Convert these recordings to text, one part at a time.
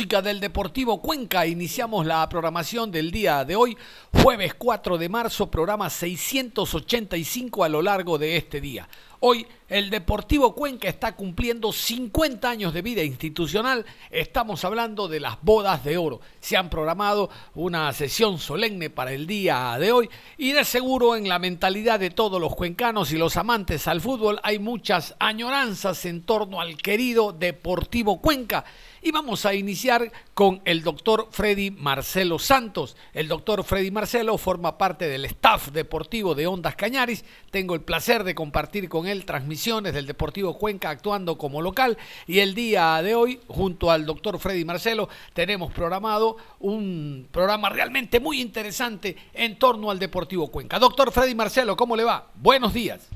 Música del Deportivo Cuenca iniciamos la programación del día de hoy, jueves 4 de marzo, programa 685 a lo largo de este día. Hoy el Deportivo Cuenca está cumpliendo 50 años de vida institucional. Estamos hablando de las bodas de oro. Se han programado una sesión solemne para el día de hoy y de seguro en la mentalidad de todos los cuencanos y los amantes al fútbol hay muchas añoranzas en torno al querido Deportivo Cuenca y vamos a iniciar con el doctor Freddy Marcelo Santos. El doctor Freddy Marcelo forma parte del staff deportivo de Ondas Cañaris. Tengo el placer de compartir con él transmisiones del Deportivo Cuenca actuando como local. Y el día de hoy, junto al doctor Freddy Marcelo, tenemos programado un programa realmente muy interesante en torno al Deportivo Cuenca. Doctor Freddy Marcelo, ¿cómo le va? Buenos días.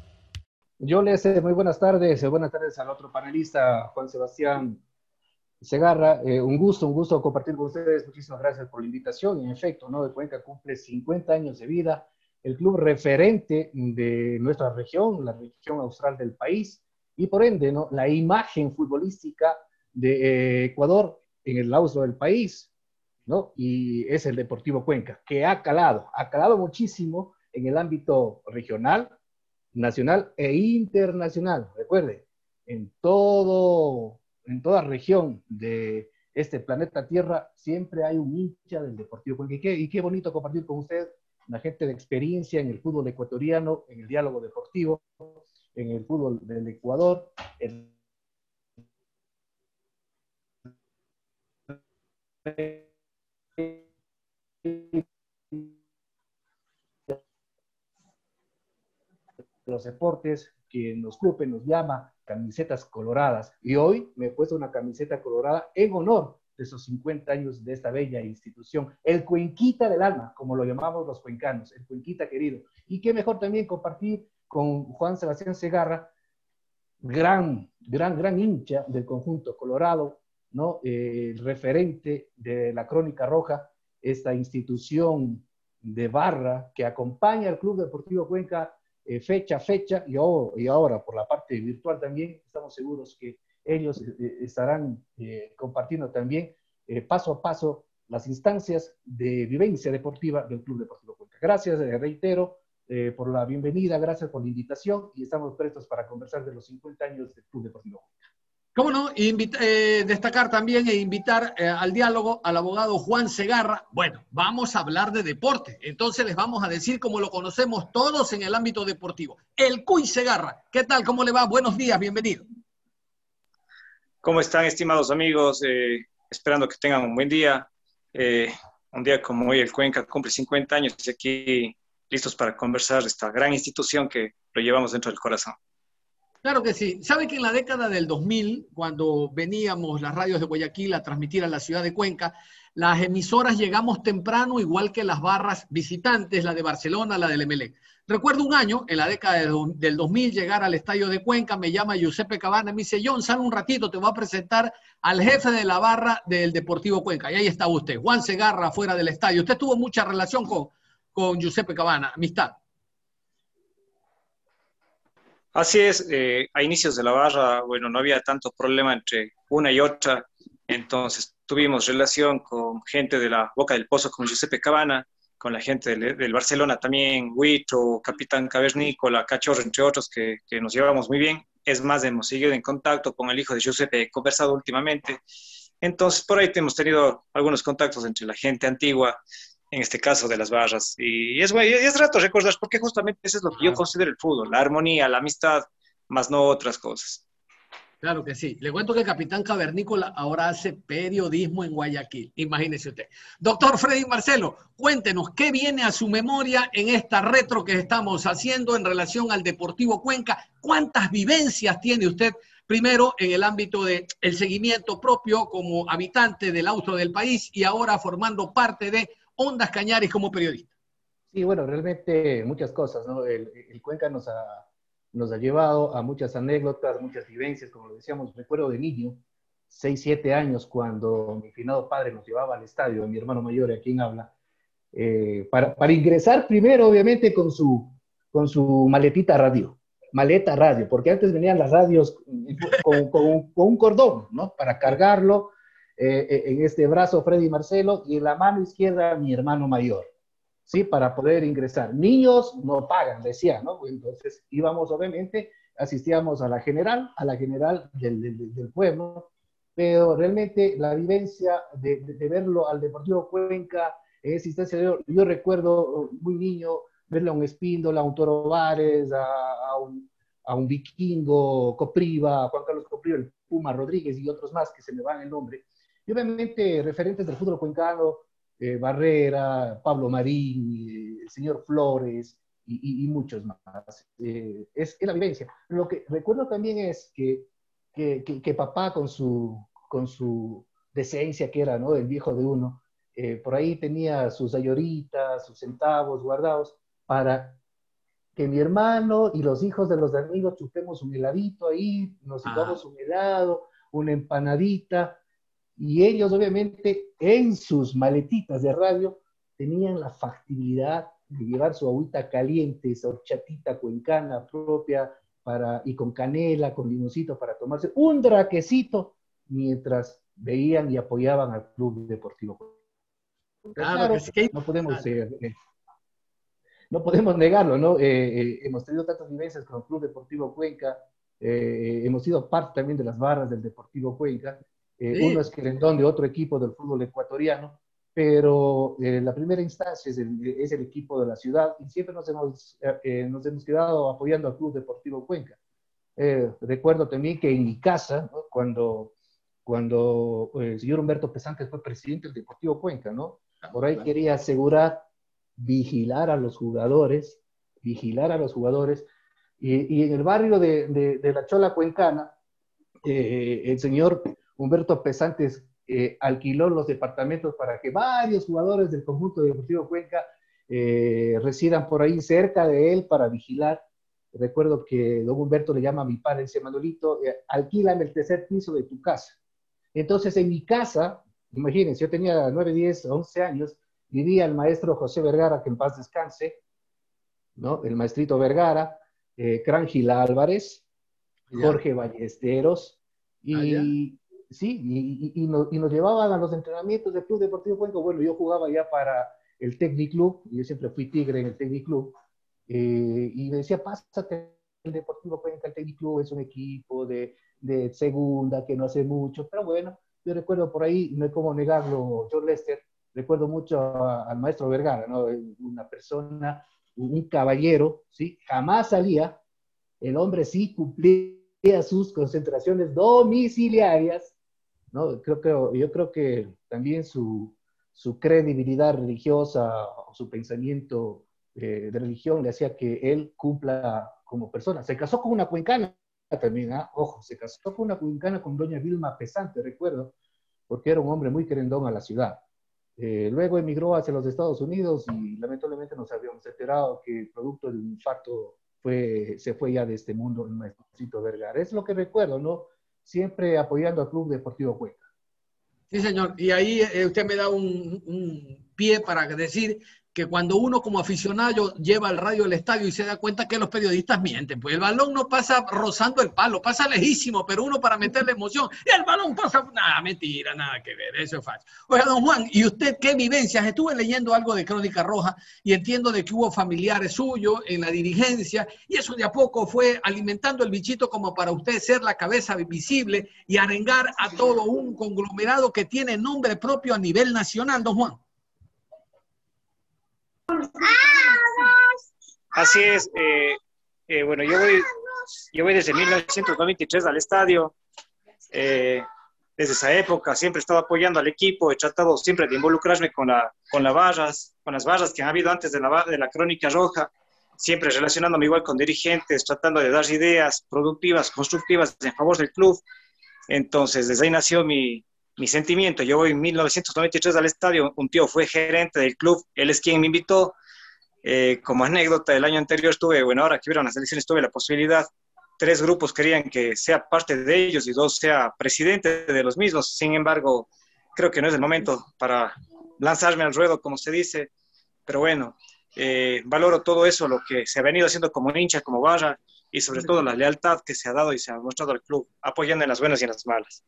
Yo le sé muy buenas tardes, buenas tardes al otro panelista, Juan Sebastián Segarra, eh, un gusto, un gusto compartir con ustedes. Muchísimas gracias por la invitación. En efecto, ¿no? De Cuenca cumple 50 años de vida, el club referente de nuestra región, la región austral del país, y por ende, ¿no? La imagen futbolística de eh, Ecuador en el austro del país, ¿no? Y es el Deportivo Cuenca, que ha calado, ha calado muchísimo en el ámbito regional, nacional e internacional. Recuerde, en todo en toda región de este planeta Tierra siempre hay un hincha del Deportivo Cuenca. Y qué, bonito compartir con usted la gente de experiencia en el fútbol ecuatoriano, en el diálogo deportivo, en el fútbol del Ecuador. los deportes, que nos club nos llama camisetas coloradas. Y hoy me he puesto una camiseta colorada en honor de esos 50 años de esta bella institución, el Cuenquita del alma, como lo llamamos los cuencanos, el Cuenquita querido. Y qué mejor también compartir con Juan Sebastián Segarra, gran, gran, gran hincha del conjunto colorado, ¿no? el referente de la Crónica Roja, esta institución de barra que acompaña al Club Deportivo Cuenca eh, fecha a fecha y, y, ahora por la parte virtual también estamos seguros que ellos eh, eh, estarán compartiendo también paso a paso las instancias de vivencia deportiva del Club Deportivo Cuenca. Gracias, reitero, por la bienvenida, gracias por la invitación y estamos prestos para conversar de los 50 años del Club Deportivo Cuenca. ¿Cómo no? Eh, destacar también e invitar eh, al diálogo al abogado Juan Segarra. Bueno, vamos a hablar de deporte. Entonces les vamos a decir como lo conocemos todos en el ámbito deportivo. El Cuy Segarra. ¿Qué tal? ¿Cómo le va? Buenos días, bienvenido. ¿Cómo están, estimados amigos? Eh, esperando que tengan un buen día. un día como hoy, el Cuenca cumple 50 años y aquí listos para conversar esta gran institución que lo llevamos dentro del corazón. Claro que sí. ¿Sabe que en la década del 2000, cuando veníamos las radios de Guayaquil a transmitir a la ciudad de Cuenca, las emisoras llegamos temprano, igual que las barras visitantes, la de Barcelona, la del Emelec. Recuerdo un año, en la década del 2000, llegar al estadio de Cuenca, me llama Giuseppe Cabana, me dice, John, sal un ratito, te voy a presentar al jefe de la barra del Deportivo Cuenca. Y ahí está usted, Juan Segarra, fuera del estadio. Usted tuvo mucha relación con, con Giuseppe Cabana, amistad. Así es, eh, a inicios de la barra, bueno, no había tanto problema entre una y otra, entonces tuvimos relación con gente de la Boca del Pozo, con Giuseppe Cabana, con la gente del, Barcelona también, Huito, Capitán Cavernícola, Cachorro, entre otros, que, que, nos llevamos muy bien. Es más, hemos seguido en contacto con el hijo de Giuseppe, he conversado últimamente. Entonces, por ahí hemos tenido algunos contactos entre la gente antigua, en este caso de las barras. Y es, es rato recordar, porque justamente eso es lo que yo considero el fútbol, la armonía, la amistad, más no otras cosas. Claro que sí. Le cuento que el capitán Cavernícola ahora hace periodismo en Guayaquil. Imagínese usted. Doctor Freddy Marcelo, cuéntenos qué viene a su memoria en esta retro que estamos haciendo en relación al Deportivo Cuenca. ¿Cuántas vivencias tiene usted primero en el ámbito del el seguimiento propio como habitante del auto del país y ahora formando parte de Ondas Cañares como periodista? Sí, bueno, realmente muchas cosas, ¿no? El, Cuenca nos ha, nos ha llevado a muchas anécdotas, muchas vivencias, como lo decíamos, recuerdo de niño, 6, 7 años, cuando mi finado padre nos llevaba al estadio, mi hermano mayor, a quien habla, eh, para, para, ingresar primero, obviamente, con su, con su maletita radio, maleta radio, porque antes venían las radios con, con un cordón, ¿no? Para cargarlo eh, eh, en este brazo Freddy Marcelo y en la mano izquierda mi hermano mayor, ¿sí? Para poder ingresar. Niños no pagan, decía, ¿no? Entonces íbamos, obviamente, asistíamos a la general, a la general del, del, pueblo, pero realmente la vivencia de, de, verlo al Deportivo Cuenca en esa instancia, yo, yo, recuerdo muy niño verle a un Espíndola, a un Toro Vares, a, a, un, a un Vikingo, Copriva, Juan Carlos Copriva, el Puma Rodríguez y otros más que se me van el nombre, y obviamente referentes del fútbol cuencano, eh, Barrera, Pablo Marín, eh, el señor Flores y, muchos más. Eh, es, es, la vivencia. Lo que recuerdo también es que, que, que, papá con su, con su decencia que era, ¿no? El viejo de uno, por ahí tenía sus ayoritas, sus centavos guardados para que mi hermano y los hijos de los amigos chupemos un heladito ahí, nos llevamos un helado, una empanadita, y ellos, obviamente, en sus maletitas de radio, tenían la factibilidad de llevar su agüita caliente, esa horchatita cuencana propia, para, y con canela, con limoncito, para tomarse un draquecito mientras veían y apoyaban al Club Deportivo. Claro, no podemos eh, eh, no podemos negarlo, ¿no? Eh, hemos tenido tantas vivencias con el Club Deportivo Cuenca, hemos sido parte también de las barras del Deportivo Cuenca, eh, uno es querendón de otro equipo del fútbol ecuatoriano, pero eh, la primera instancia es el, es el, equipo de la ciudad y siempre nos hemos, eh, nos hemos quedado apoyando al Club Deportivo Cuenca. recuerdo también que en mi casa, cuando, cuando el señor Humberto Pesante fue presidente del Deportivo Cuenca, ¿no? Ah, por ahí quería asegurar, vigilar a los jugadores, vigilar a los jugadores, y, y en el barrio de, de, de la Chola Cuencana, el señor Humberto Pesantes eh, alquiló los departamentos para que varios jugadores del conjunto deportivo Cuenca eh, residan por ahí cerca de él para vigilar. Recuerdo que don Humberto le llama a mi padre, dice Manolito, eh, alquílame el tercer piso de tu casa. Entonces, en mi casa, imagínense, yo tenía 9, 10, 11 años, vivía el maestro José Vergara, que en paz descanse, ¿no? El maestrito Vergara, eh, Crangila Álvarez, Jorge Ballesteros, y, ah, sí, y, nos, llevaban a los entrenamientos del Club Deportivo Cuenca. Bueno, yo jugaba ya para el Technic Club, y yo siempre fui tigre en el Technic Club, eh, y me decía, pásate el Deportivo Cuenca, el Technic Club es un equipo de, de, segunda que no hace mucho, pero bueno, yo recuerdo por ahí, no hay como negarlo, John Lester, recuerdo mucho al maestro Vergara, ¿no? una persona, un caballero, ¿sí? jamás salía, el hombre sí cumplía sus concentraciones domiciliarias ¿no? Creo que, yo creo que también su, su credibilidad religiosa o su pensamiento eh, de religión le hacía que él cumpla como persona. Se casó con una cuencana también, ¿ah? ojo, se casó con una cuencana con doña Vilma Pesante, recuerdo, porque era un hombre muy querendón a la ciudad. Eh, luego emigró hacia los Estados Unidos y lamentablemente nos habíamos enterado que producto del infarto fue, se fue ya de este mundo el maestrito Vergara. Es lo que recuerdo, ¿no? Siempre apoyando al Club Deportivo Cuenca. Sí, señor. Y ahí eh, usted me da un, pie para decir que cuando uno como aficionado lleva el radio al estadio y se da cuenta que los periodistas mienten, pues el balón no pasa rozando el palo, pasa lejísimo, pero uno para meterle emoción, y el balón pasa, nada, mentira, nada que ver, eso es falso. Oiga, don Juan, ¿y usted qué vivencias? Estuve leyendo algo de Crónica Roja y entiendo de que hubo familiares suyos en la dirigencia y eso de a poco fue alimentando el bichito como para usted ser la cabeza visible y arengar a todo un conglomerado que tiene nombre propio a nivel nacional, don Juan. Así es. Eh, eh, bueno, yo voy, yo voy desde 1993 al estadio. Eh, desde esa época siempre he estado apoyando al equipo, he tratado siempre de involucrarme con, la, con, las barras, con las barras que han habido antes de la, de la crónica roja, siempre relacionándome igual con dirigentes, tratando de dar ideas productivas, constructivas en favor del club. Entonces, desde ahí nació mi, mi sentimiento. Yo voy en 1993 al estadio, un tío fue gerente del club, él es quien me invitó. Eh, como anécdota, el año anterior estuve, bueno, ahora que hubieron las elecciones, tuve la posibilidad, tres grupos querían que sea parte de ellos y dos sea presidente de los mismos. Sin embargo, creo que no es el momento para lanzarme al ruedo, como se dice. Pero bueno, eh, valoro todo eso, lo que se ha venido haciendo como hincha, como barra, y sobre todo la lealtad que se ha dado y se ha mostrado al club, apoyando en las buenas y en las malas.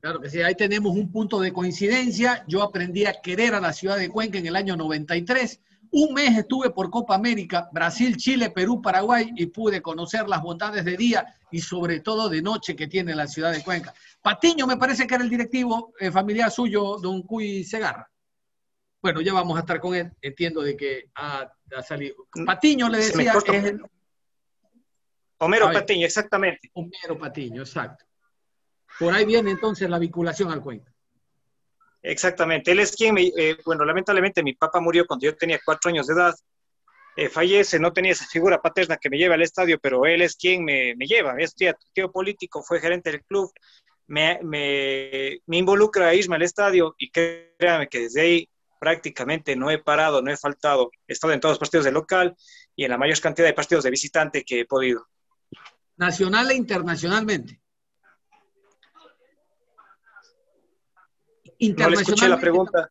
Claro que sí, ahí tenemos un punto de coincidencia. Yo aprendí a querer a la ciudad de Cuenca en el año 93. Un mes estuve por Copa América, Brasil, Chile, Perú, Paraguay y pude conocer las bondades de día y sobre todo de noche que tiene la ciudad de Cuenca. Patiño me parece que era el directivo eh, familiar suyo, don Cuy Segarra. Bueno, ya vamos a estar con él. Entiendo de que ha, salido. Patiño le decía... Es Homero Patiño, exactamente. Homero Patiño, exacto. Por ahí viene entonces la vinculación al cuento. Exactamente. Él es quien, me, eh, bueno, lamentablemente mi papá murió cuando yo tenía cuatro años de edad. Eh, fallece, no tenía esa figura paterna que me lleva al estadio, pero él es quien me, me lleva. Es tío político, fue gerente del club, me, me, me, involucra a irme al estadio y créame que desde ahí prácticamente no he parado, no he faltado. He estado en todos los partidos de local y en la mayor cantidad de partidos de visitante que he podido. Nacional e internacionalmente. Internacionalmente. No la pregunta.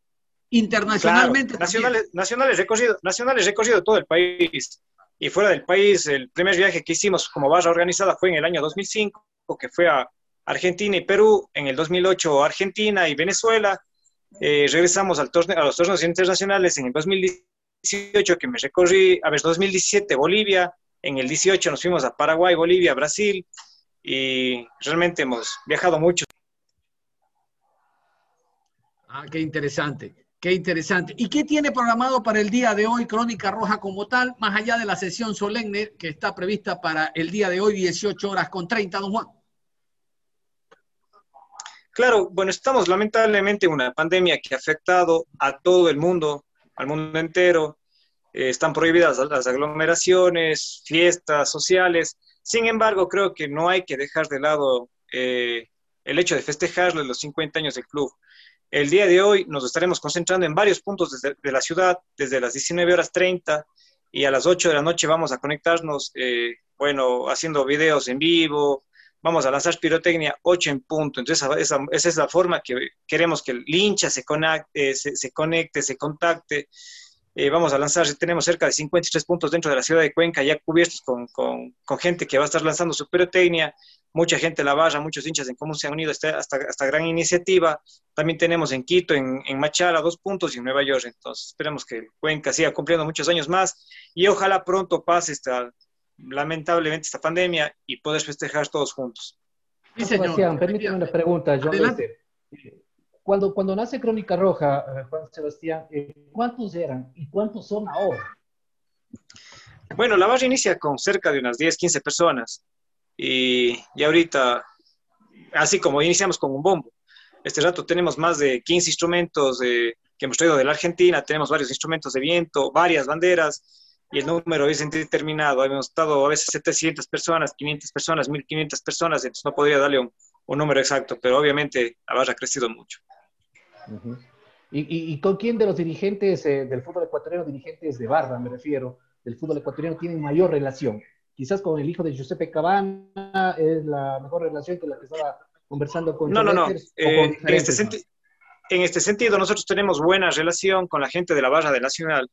Internacionalmente. nacionales, nacionales, recorrido, nacionales recorrido todo el país. Y fuera del país, el primer viaje que hicimos como barra organizada fue en el año 2005, que fue a Argentina y Perú, en el 2008 Argentina y Venezuela. Eh, regresamos al torneo, a los torneos internacionales en el 2018, que me recorrí, a ver, 2017 Bolivia, en el 18 nos fuimos a Paraguay, Bolivia, Brasil, y realmente hemos viajado mucho. Ah, qué interesante, qué interesante. ¿Y qué tiene programado para el día de hoy Crónica Roja como tal, más allá de la sesión solemne que está prevista para el día de hoy, 18 horas con 30, don Juan? Claro, bueno, estamos lamentablemente en una pandemia que ha afectado a todo el mundo, al mundo entero. Eh, están prohibidas las aglomeraciones, fiestas sociales. Sin embargo, creo que no hay que dejar de lado eh, el hecho de festejar los 50 años del club. El día de hoy nos estaremos concentrando en varios puntos de la ciudad, desde las 19 horas 30 y a las 8 de la noche vamos a conectarnos, eh, bueno, haciendo videos en vivo, vamos a lanzar pirotecnia 8 en punto. Entonces, esa, es la forma que queremos que el hincha se conecte, se, conecte, se contacte. Eh, vamos a lanzar, tenemos cerca de 53 puntos dentro de la ciudad de Cuenca ya cubiertos con, con, con gente que va a estar lanzando su pirotecnia mucha gente la barra, muchos hinchas en cómo se han unido hasta esta, gran iniciativa. También tenemos en Quito, en, en, Machala, dos puntos y en Nueva York. Entonces, esperemos que Cuenca siga cumpliendo muchos años más y ojalá pronto pase esta, lamentablemente, esta pandemia y poder festejar todos juntos. Sí, señor. Sebastián, permíteme una pregunta, Cuando, cuando nace Crónica Roja, eh, Juan Sebastián, eh, ¿cuántos eran y cuántos son ahora? Bueno, la barra inicia con cerca de unas 10, 15 personas. Y, y ahorita, así como iniciamos con un bombo, este rato tenemos más de 15 instrumentos que hemos traído de la Argentina, tenemos varios instrumentos de viento, varias banderas, y el número es indeterminado. Hemos estado a veces 700 personas, 500 personas, 1500 personas, entonces no podría darle un, un número exacto, pero obviamente la barra ha crecido mucho. ¿Y, y, y con quién de los dirigentes eh, del fútbol ecuatoriano, dirigentes de barra, me refiero, del fútbol ecuatoriano, tienen mayor relación? quizás con el hijo de Giuseppe Cabana es la mejor relación que la que estaba conversando con No, no, no. Eh, en, este en este sentido, nosotros tenemos buena relación con la gente de la Barra de Nacional.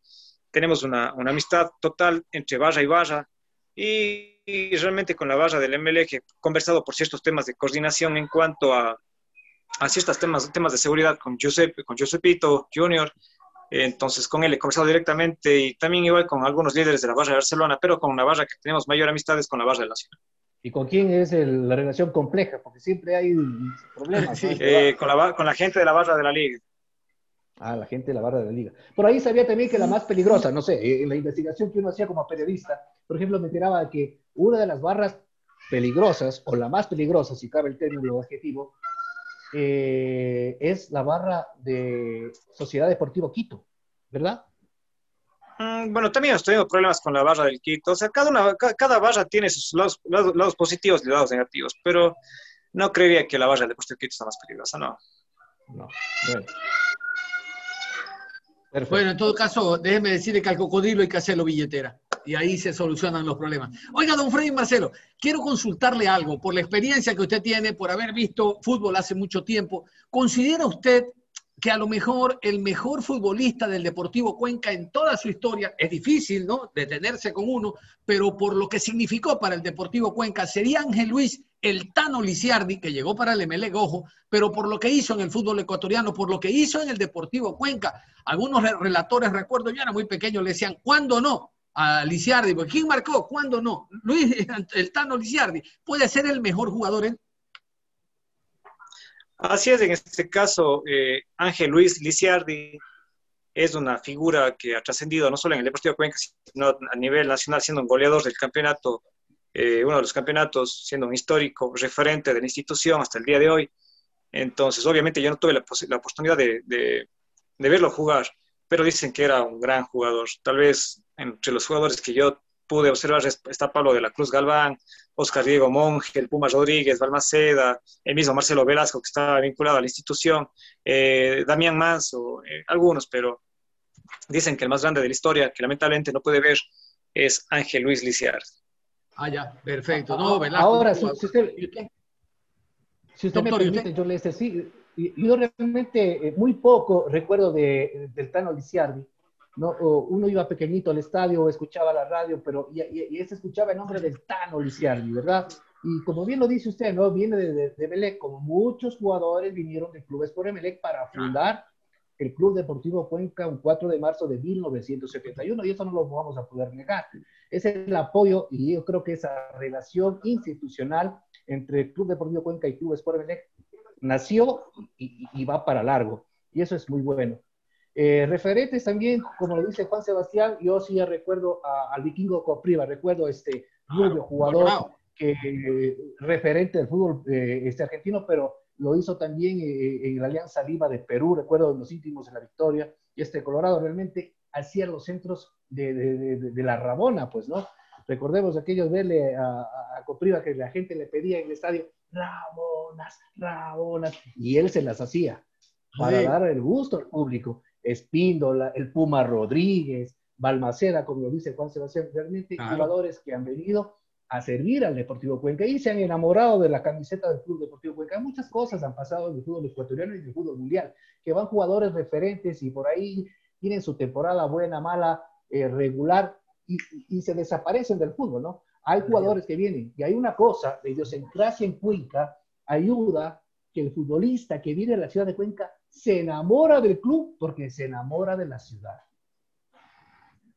Tenemos una, una amistad total entre Barra y Barra. Y, realmente con la Barra del MLE, que he conversado por ciertos temas de coordinación en cuanto a, a ciertos temas, temas de seguridad con, Giuseppe, con Giuseppito Junior. Entonces, con él he conversado directamente y también igual con algunos líderes de la Barra de Barcelona, pero con una Barra que tenemos mayor amistad es con la Barra de Nacional. ¿Y con quién es la relación compleja? Porque siempre hay problemas. Eh, con, la, con la gente de la barra de la liga. Ah, la gente de la barra de la liga. Por ahí sabía también que la más peligrosa, no sé, eh, en la investigación que uno hacía como periodista, por ejemplo, me enteraba que una de las barras peligrosas, o la más peligrosa, si cabe el término adjetivo, eh, es la barra de Sociedad Deportivo Quito, ¿verdad? Mm, bueno, también hemos tenido problemas con la barra del Quito. O sea, cada, una, cada barra tiene sus lados, positivos y lados negativos, pero no creería que la barra del Deportivo Quito sea más peligrosa, no. No, bueno. Bueno, en todo caso, déjeme decirle que al cocodrilo hay que hacerlo billetera y ahí se solucionan los problemas. Oiga, don Freddy Marcelo, quiero consultarle algo por la experiencia que usted tiene, por haber visto fútbol hace mucho tiempo. ¿Considera usted que a lo mejor el mejor futbolista del Deportivo Cuenca en toda su historia, es difícil, ¿no? Detenerse con uno, pero por lo que significó para el Deportivo Cuenca, sería Ángel Luis el Tano Lisiardi, que llegó para el ML Gojo, pero por lo que hizo en el fútbol ecuatoriano, por lo que hizo en el Deportivo Cuenca. Algunos relatores, recuerdo, yo era muy pequeño, le decían, ¿cuándo no? A Lisiardi, ¿quién marcó? ¿Cuándo no? Luis, el Tano Lisiardi, puede ser el mejor jugador en Así es, en este caso, eh, Ángel Luis Lisiardi es una figura que ha trascendido no solo en el Deportivo Cuenca, sino a nivel nacional, siendo un goleador del campeonato, eh, uno de los campeonatos, siendo un histórico referente de la institución hasta el día de hoy. Entonces, obviamente yo no tuve la, la oportunidad de, de, verlo jugar, pero dicen que era un gran jugador. Tal vez entre los jugadores que yo pude observar está Pablo de la Cruz Galván, Oscar Diego Monge, el Puma Rodríguez, Balmaceda, el mismo Marcelo Velasco que estaba vinculado a la institución, eh, Damián Manso, eh, algunos, pero dicen que el más grande de la historia, que lamentablemente no puede ver, es Ángel Luis Lisiar. Ah, ya, perfecto. No, Velasco, Ahora, si, usted, si usted me permite, yo le decía, sí, yo realmente eh, muy poco recuerdo de, del Tano Lisiardi, ¿no? uno iba pequeñito al estadio o escuchaba la radio, pero y, y, se escuchaba el nombre del Tano Lisiardi, ¿verdad? Y como bien lo dice usted, ¿no? Viene de, de, como muchos jugadores vinieron de clubes por Emelec para fundar el Club Deportivo Cuenca un 4 de marzo de 1971, y eso no lo vamos a poder negar. Es el apoyo, y yo creo que esa relación institucional entre el Club Deportivo Cuenca y Clubes por Emelec nació y, y va para largo, y eso es muy bueno. Eh, referentes también, como lo dice Juan Sebastián, yo sí recuerdo al vikingo Copriva, recuerdo este rubio jugador que referente del fútbol eh, este argentino, pero lo hizo también eh, en la Alianza Lima de Perú, recuerdo los íntimos de la victoria, y este Colorado realmente hacía los centros de, de, de, la Rabona, pues, ¿no? Recordemos aquellos verle a, a, Copriva que la gente le pedía en el estadio, Rabonas, Rabonas, y él se las hacía para dar el gusto al público. Espíndola, el Puma Rodríguez, Balmaceda, como lo dice Juan Sebastián, realmente jugadores que han venido a servir al Deportivo Cuenca y se han enamorado de la camiseta del Club Deportivo Cuenca. Muchas cosas han pasado en el fútbol ecuatoriano y en el fútbol mundial, que van jugadores referentes y por ahí tienen su temporada buena, mala, eh, regular y, se desaparecen del fútbol, ¿no? Hay jugadores que vienen y hay una cosa, la idiosincrasia en Cuenca ayuda que el futbolista que viene de la ciudad de Cuenca se enamora del club porque se enamora de la ciudad.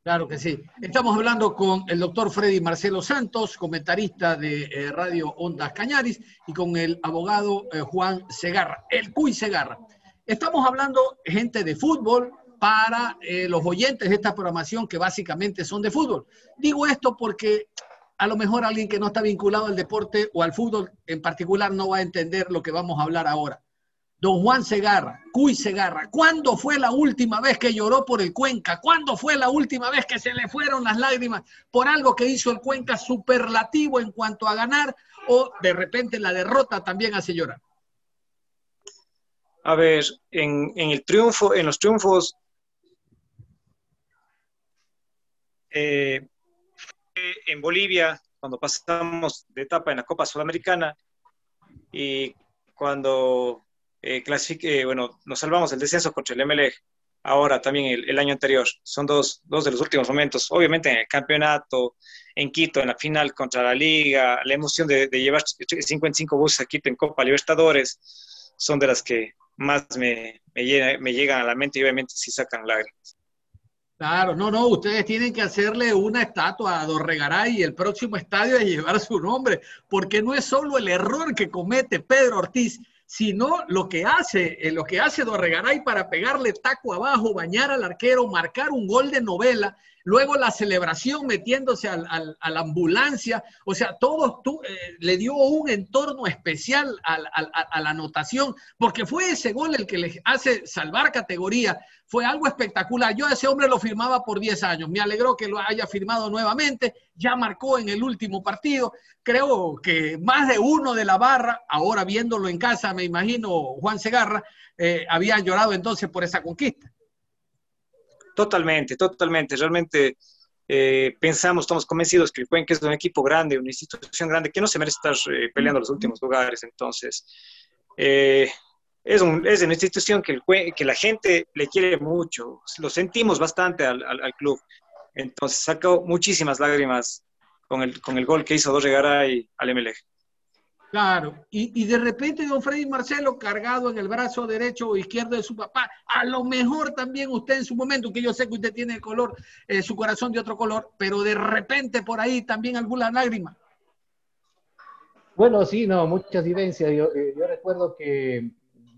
Claro que sí. Estamos hablando con el doctor Freddy Marcelo Santos, comentarista de eh, Radio Ondas Cañaris, y con el abogado eh, Juan Segarra, el Cuy Segarra. Estamos hablando, gente de fútbol, para eh, los oyentes de esta programación que básicamente son de fútbol. Digo esto porque a lo mejor alguien que no está vinculado al deporte o al fútbol en particular no va a entender lo que vamos a hablar ahora. Don Juan Segarra, Cuy Segarra, ¿cuándo fue la última vez que lloró por el Cuenca? ¿Cuándo fue la última vez que se le fueron las lágrimas por algo que hizo el Cuenca superlativo en cuanto a ganar o de repente la derrota también hace llorar? A ver, en, el triunfo, en los triunfos, eh, en Bolivia, cuando pasamos de etapa en la Copa Sudamericana y cuando eh, clasifique, bueno, nos salvamos del descenso contra el MLE, ahora también el, año anterior. Son dos, dos, de los últimos momentos. Obviamente en el campeonato, en Quito, en la final contra la Liga, la emoción de, de llevar 55 buses a Quito en Copa Libertadores, son de las que más me, me, me llegan a la mente y obviamente sí sacan lágrimas. Claro, no, no, ustedes tienen que hacerle una estatua a Dorregaray y el próximo estadio es llevar su nombre, porque no es solo el error que comete Pedro Ortiz, sino lo que hace, eh, lo que hace Dorregaray para pegarle taco abajo, bañar al arquero, marcar un gol de novela, luego la celebración metiéndose a la ambulancia, o sea, todo tú, eh, le dio un entorno especial a, a, la anotación, porque fue ese gol el que le hace salvar categoría, fue algo espectacular. Yo a ese hombre lo firmaba por 10 años. Me alegró que lo haya firmado nuevamente. Ya marcó en el último partido. Creo que más de uno de la barra, ahora viéndolo en casa, me imagino Juan Segarra, eh, habían llorado entonces por esa conquista. Totalmente, totalmente. Realmente eh, pensamos, estamos convencidos que el Cuenca es un equipo grande, una institución grande que no se merece estar eh, peleando los últimos lugares. Entonces, es, es una institución que, el, que la gente le quiere mucho, lo sentimos bastante al, club. Entonces sacó muchísimas lágrimas con el, con el gol que hizo Dorregaray al MLG. Claro, y, y, de repente don Freddy Marcelo cargado en el brazo derecho o izquierdo de su papá, a lo mejor también usted en su momento, que yo sé que usted tiene el color, eh, su corazón de otro color, pero de repente por ahí también alguna lágrima. Bueno, sí, no, muchas vivencias. Yo, eh, yo recuerdo que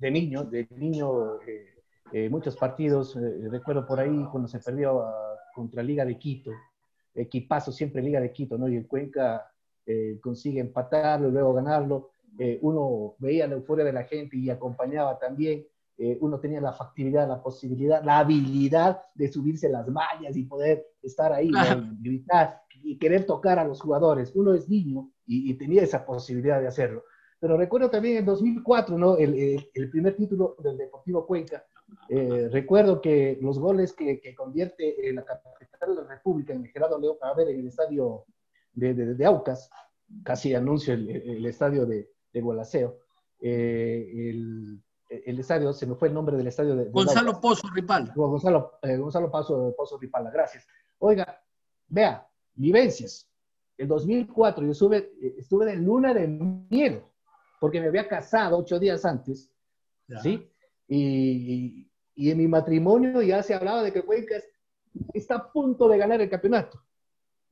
de niño, de niño, eh, eh, muchos partidos, eh, recuerdo por ahí cuando se perdió ah, contra Liga de Quito, equipazo siempre Liga de Quito, ¿no? Y el Cuenca consigue empatarlo y luego ganarlo. uno veía la euforia de la gente y acompañaba también. uno tenía la factibilidad, la posibilidad, la habilidad de subirse las mallas y poder estar ahí, gritar y querer tocar a los jugadores. Uno es niño y tenía esa posibilidad de hacerlo. Pero recuerdo también en 2004, ¿no? El, el, primer título del Deportivo Cuenca. Eh, recuerdo que los goles que, que, convierte en la capital de la República, en el Gerardo León, a ver, en el estadio de, de, Aucas, casi anuncio el, el estadio de, de Gualaceo, eh, el, el, estadio, se me fue el nombre del estadio de... Gonzalo Pozo Ripala. Gonzalo, eh, Gonzalo Pozo, Pozo Ripala, gracias. Oiga, vea, vivencias. En 2004 yo estuve, estuve en luna de miel porque me había casado ocho días antes, ¿sí? Y, y, en mi matrimonio ya se hablaba de que Cuenca está a punto de ganar el campeonato,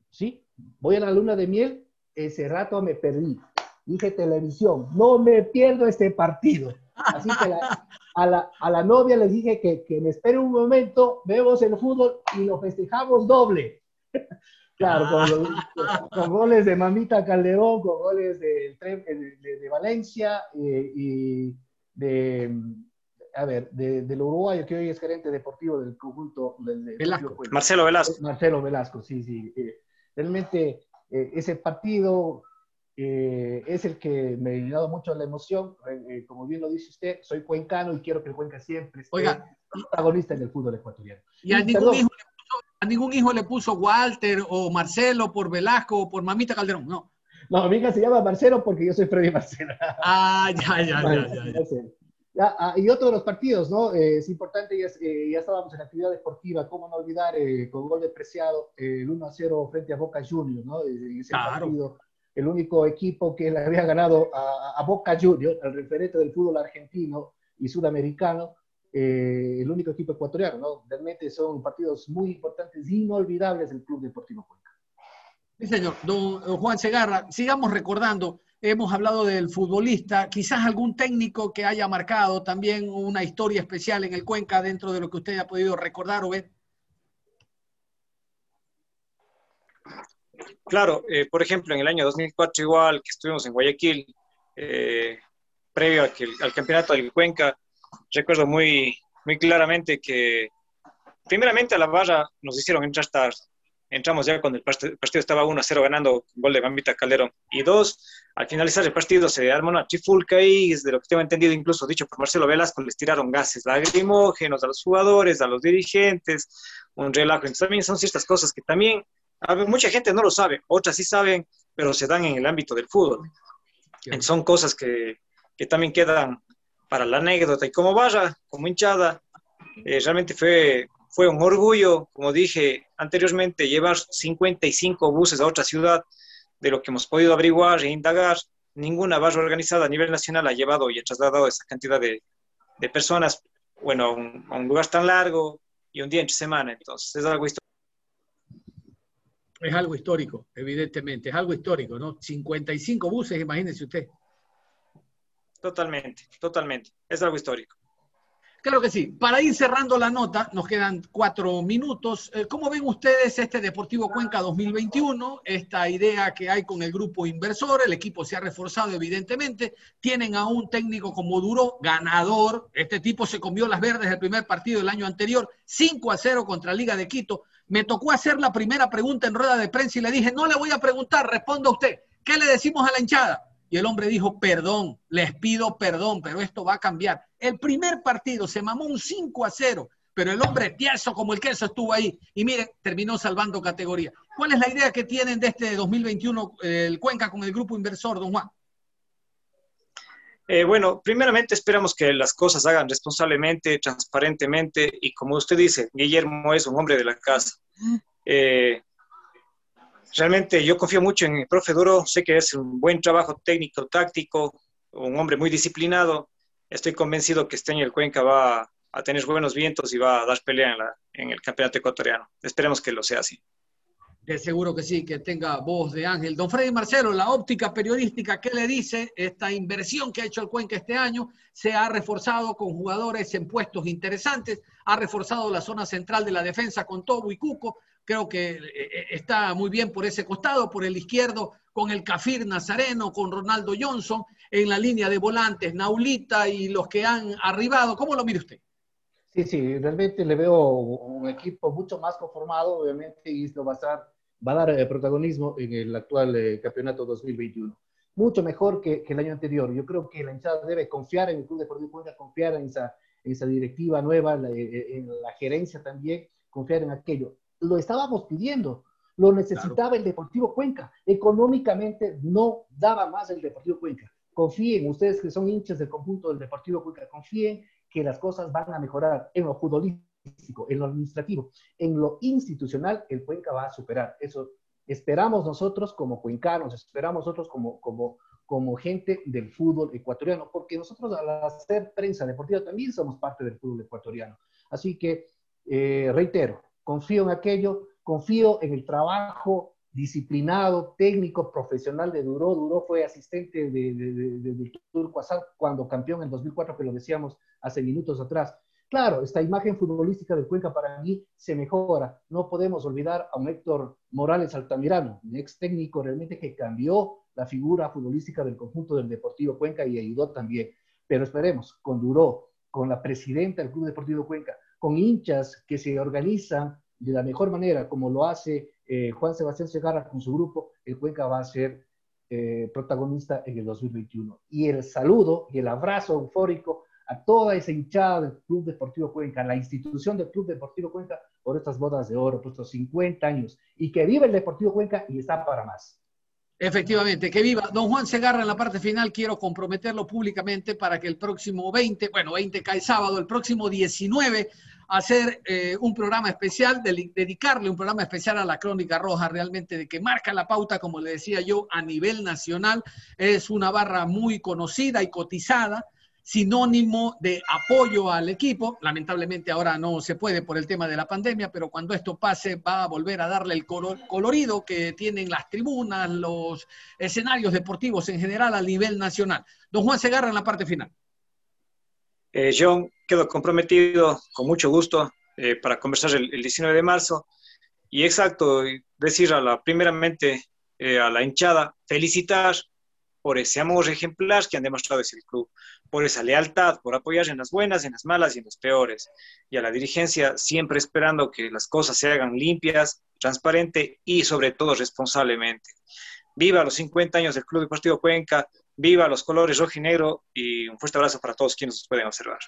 ¿sí? Voy a la luna de miel, ese rato me perdí. Dije televisión, no me pierdo este partido. Así que a, la, a la novia le dije que, que me espere un momento, vemos el fútbol y lo festejamos doble. Claro, con, goles de Mamita Calderón, con goles de, de, Valencia eh, y de, a ver, de, del Uruguayo, que hoy es gerente deportivo del conjunto del, Velasco. Marcelo Velasco. Marcelo Velasco, sí, sí. Eh, realmente eh, ese partido es el que me ha dado mucho la emoción. como bien lo dice usted, soy cuencano y quiero que el Cuenca siempre sea protagonista en el fútbol ecuatoriano. Y, a ningún hijo a ningún hijo le puso Walter o Marcelo por Velasco o por Mamita Calderón, no. No, mi hija se llama Marcelo porque yo soy Freddy Marcelo. Ah, ya, ya, ya, ya. Ah, y otro de los partidos, ¿no? Eh, es importante, ya, eh, ya, estábamos en la actividad deportiva, cómo no olvidar eh, con gol de Preciado, el 1 a 0 frente a Boca Juniors, ¿no? ese partido, el único equipo que le había ganado a, a Boca Juniors, el referente del fútbol argentino y sudamericano, eh, el único equipo ecuatoriano, ¿no? Realmente son partidos muy importantes, inolvidables del Club Deportivo Cuenca. Sí, señor. Don Juan Segarra, sigamos recordando, hemos hablado del futbolista, quizás algún técnico que haya marcado también una historia especial en el Cuenca dentro de lo que usted ha podido recordar o ver. Claro, eh, por ejemplo, en el año 2004 igual que estuvimos en Guayaquil, eh, previo al campeonato del Cuenca, recuerdo muy, muy claramente que primeramente a la barra nos hicieron entrar hasta, entramos ya cuando el partido estaba 1 a 0 ganando gol de Gambita Calderón. Y dos, al finalizar el partido se armó una trifulca y desde lo que tengo entendido, incluso dicho por Marcelo Velasco, les tiraron gases lagrimógenos a los jugadores, a los dirigentes, un relajo. Entonces también son ciertas cosas que también mucha gente no lo sabe, otras sí saben, pero se dan en el ámbito del fútbol. Son cosas que, que también quedan para la anécdota. Y como vaya, como hinchada, eh, realmente fue, fue un orgullo, como dije anteriormente, llevar 55 buses a otra ciudad, de lo que hemos podido averiguar e indagar. Ninguna barra organizada a nivel nacional ha llevado y ha trasladado esa cantidad de, de personas, bueno, a un, a un, lugar tan largo y un día entre semana. Entonces, es algo histórico. Es algo histórico, evidentemente, es algo histórico, ¿no? 55 buses, imagínense usted. Totalmente, totalmente. Es algo histórico. Claro que sí. Para ir cerrando la nota, nos quedan cuatro minutos. Eh, ¿Cómo ven ustedes este Deportivo Cuenca 2021? Esta idea que hay con el grupo inversor, el equipo se ha reforzado evidentemente, tienen a un técnico como Duro, ganador. Este tipo se comió las verdes el primer partido del año anterior, 5 a 0 contra Liga de Quito. Me tocó hacer la primera pregunta en rueda de prensa y le dije, no le voy a preguntar, responda usted. ¿Qué le decimos a la hinchada? Y el hombre dijo, perdón, les pido perdón, pero esto va a cambiar. El primer partido se mamó un 5 a 0, pero el hombre tieso como el queso estuvo ahí. Y mire, terminó salvando categoría. ¿Cuál es la idea que tienen de este 2021 eh, el Cuenca con el grupo inversor, don Juan? Eh, bueno, primeramente esperamos que las cosas hagan responsablemente, transparentemente, y como usted dice, Guillermo es un hombre de la casa. Eh, realmente yo confío mucho en el profe Duro, sé que es un buen trabajo técnico, táctico, un hombre muy disciplinado. Estoy convencido que este año el Cuenca va a tener buenos vientos y va a dar pelea en, la, en el campeonato ecuatoriano. Esperemos que lo sea así. De seguro que sí, que tenga voz de ángel. Don Freddy Marcelo, la óptica periodística, ¿qué le dice? Esta inversión que ha hecho el Cuenca este año se ha reforzado con jugadores en puestos interesantes, ha reforzado la zona central de la defensa con Tobo y Cuco, creo que eh, está muy bien por ese costado, por el izquierdo, con el Cafir Nazareno, con Ronaldo Johnson, en la línea de volantes, Naulita y los que han arribado. ¿Cómo lo mire usted? Sí, sí, realmente le veo un equipo mucho más conformado, obviamente, y esto va a, va a dar eh, protagonismo en el actual eh, campeonato 2021. Mucho mejor que, que, el año anterior. Yo creo que la hinchada debe confiar en el Club Deportivo Cuenca, confiar en esa, en esa directiva nueva, la, en la gerencia también, confiar en aquello lo estábamos pidiendo, lo necesitaba claro. el Deportivo Cuenca. Económicamente no daba más el Deportivo Cuenca. Confíen, ustedes que son hinchas del conjunto del Deportivo Cuenca, confíen que las cosas van a mejorar en lo futbolístico, en lo administrativo, en lo institucional, el Cuenca va a superar. Eso esperamos nosotros como cuencanos, esperamos nosotros como, como, como gente del fútbol ecuatoriano, porque nosotros al hacer prensa deportiva también somos parte del fútbol ecuatoriano. Así que, eh, reitero, confío en aquello, confío en el trabajo disciplinado, técnico, profesional de Duró. Duró fue asistente de, de, de, Turco Asad cuando campeón en 2004, que lo decíamos hace minutos atrás. Claro, esta imagen futbolística del Cuenca para mí se mejora. No podemos olvidar a un Héctor Morales Altamirano, un ex técnico realmente que cambió la figura futbolística del conjunto del Deportivo Cuenca y ayudó también. Pero esperemos, con Duró, con la presidenta del Club Deportivo Cuenca, con hinchas que se organizan de la mejor manera, como lo hace eh, Juan Sebastián Segarra con su grupo, el Cuenca va a ser eh, protagonista en el 2021. Y el saludo y el abrazo eufórico a toda esa hinchada del Club Deportivo Cuenca, la institución del Club Deportivo Cuenca, por estas bodas de oro, por estos 50 años, y que vive el Deportivo Cuenca y está para más. Efectivamente, que viva. Don Juan Segarra en la parte final, quiero comprometerlo públicamente para que el próximo 20, bueno, 20 cae sábado, el próximo 19, hacer eh, un programa especial, de, dedicarle un programa especial a la Crónica Roja, realmente de que marca la pauta, como le decía yo, a nivel nacional. Es una barra muy conocida y cotizada sinónimo de apoyo al equipo. Lamentablemente ahora no se puede por el tema de la pandemia, pero cuando esto pase va a volver a darle el colorido que tienen las tribunas, los escenarios deportivos en general a nivel nacional. Don Juan Segarra en la parte final. Eh, John, quedo comprometido con mucho gusto eh, para conversar el, el, 19 de marzo. Y exacto, decir a la, primeramente eh, a la hinchada, felicitar por ese amor ejemplar que han demostrado ese club, por esa lealtad, por apoyar en las buenas, en las malas y en las peores. Y a la dirigencia siempre esperando que las cosas se hagan limpias, transparente y sobre todo responsablemente. Viva los 50 años del Club Deportivo Cuenca, viva los colores rojo y negro y un fuerte abrazo para todos quienes nos pueden observar.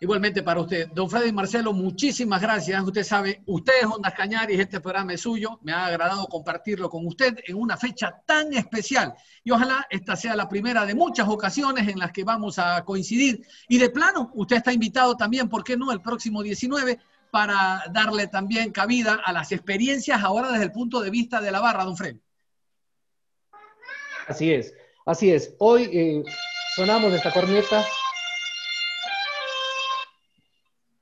Igualmente para usted. Don Freddy Marcelo, muchísimas gracias. Usted sabe, usted es Ondas Cañaris, este programa es suyo. Me ha agradado compartirlo con usted en una fecha tan especial. Y ojalá esta sea la primera de muchas ocasiones en las que vamos a coincidir. Y de plano, usted está invitado también, ¿por qué no?, el próximo 19 para darle también cabida a las experiencias ahora desde el punto de vista de la barra, don Freddy. Así es, así es. Hoy eh, sonamos esta corneta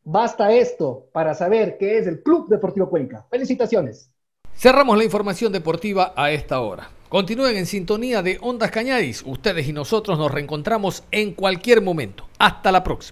Basta esto para saber qué es el Club Deportivo Cuenca. Felicitaciones. Cerramos la información deportiva a esta hora. Continúen en sintonía de Ondas Cañadis. Ustedes y nosotros nos reencontramos en cualquier momento. Hasta la próxima.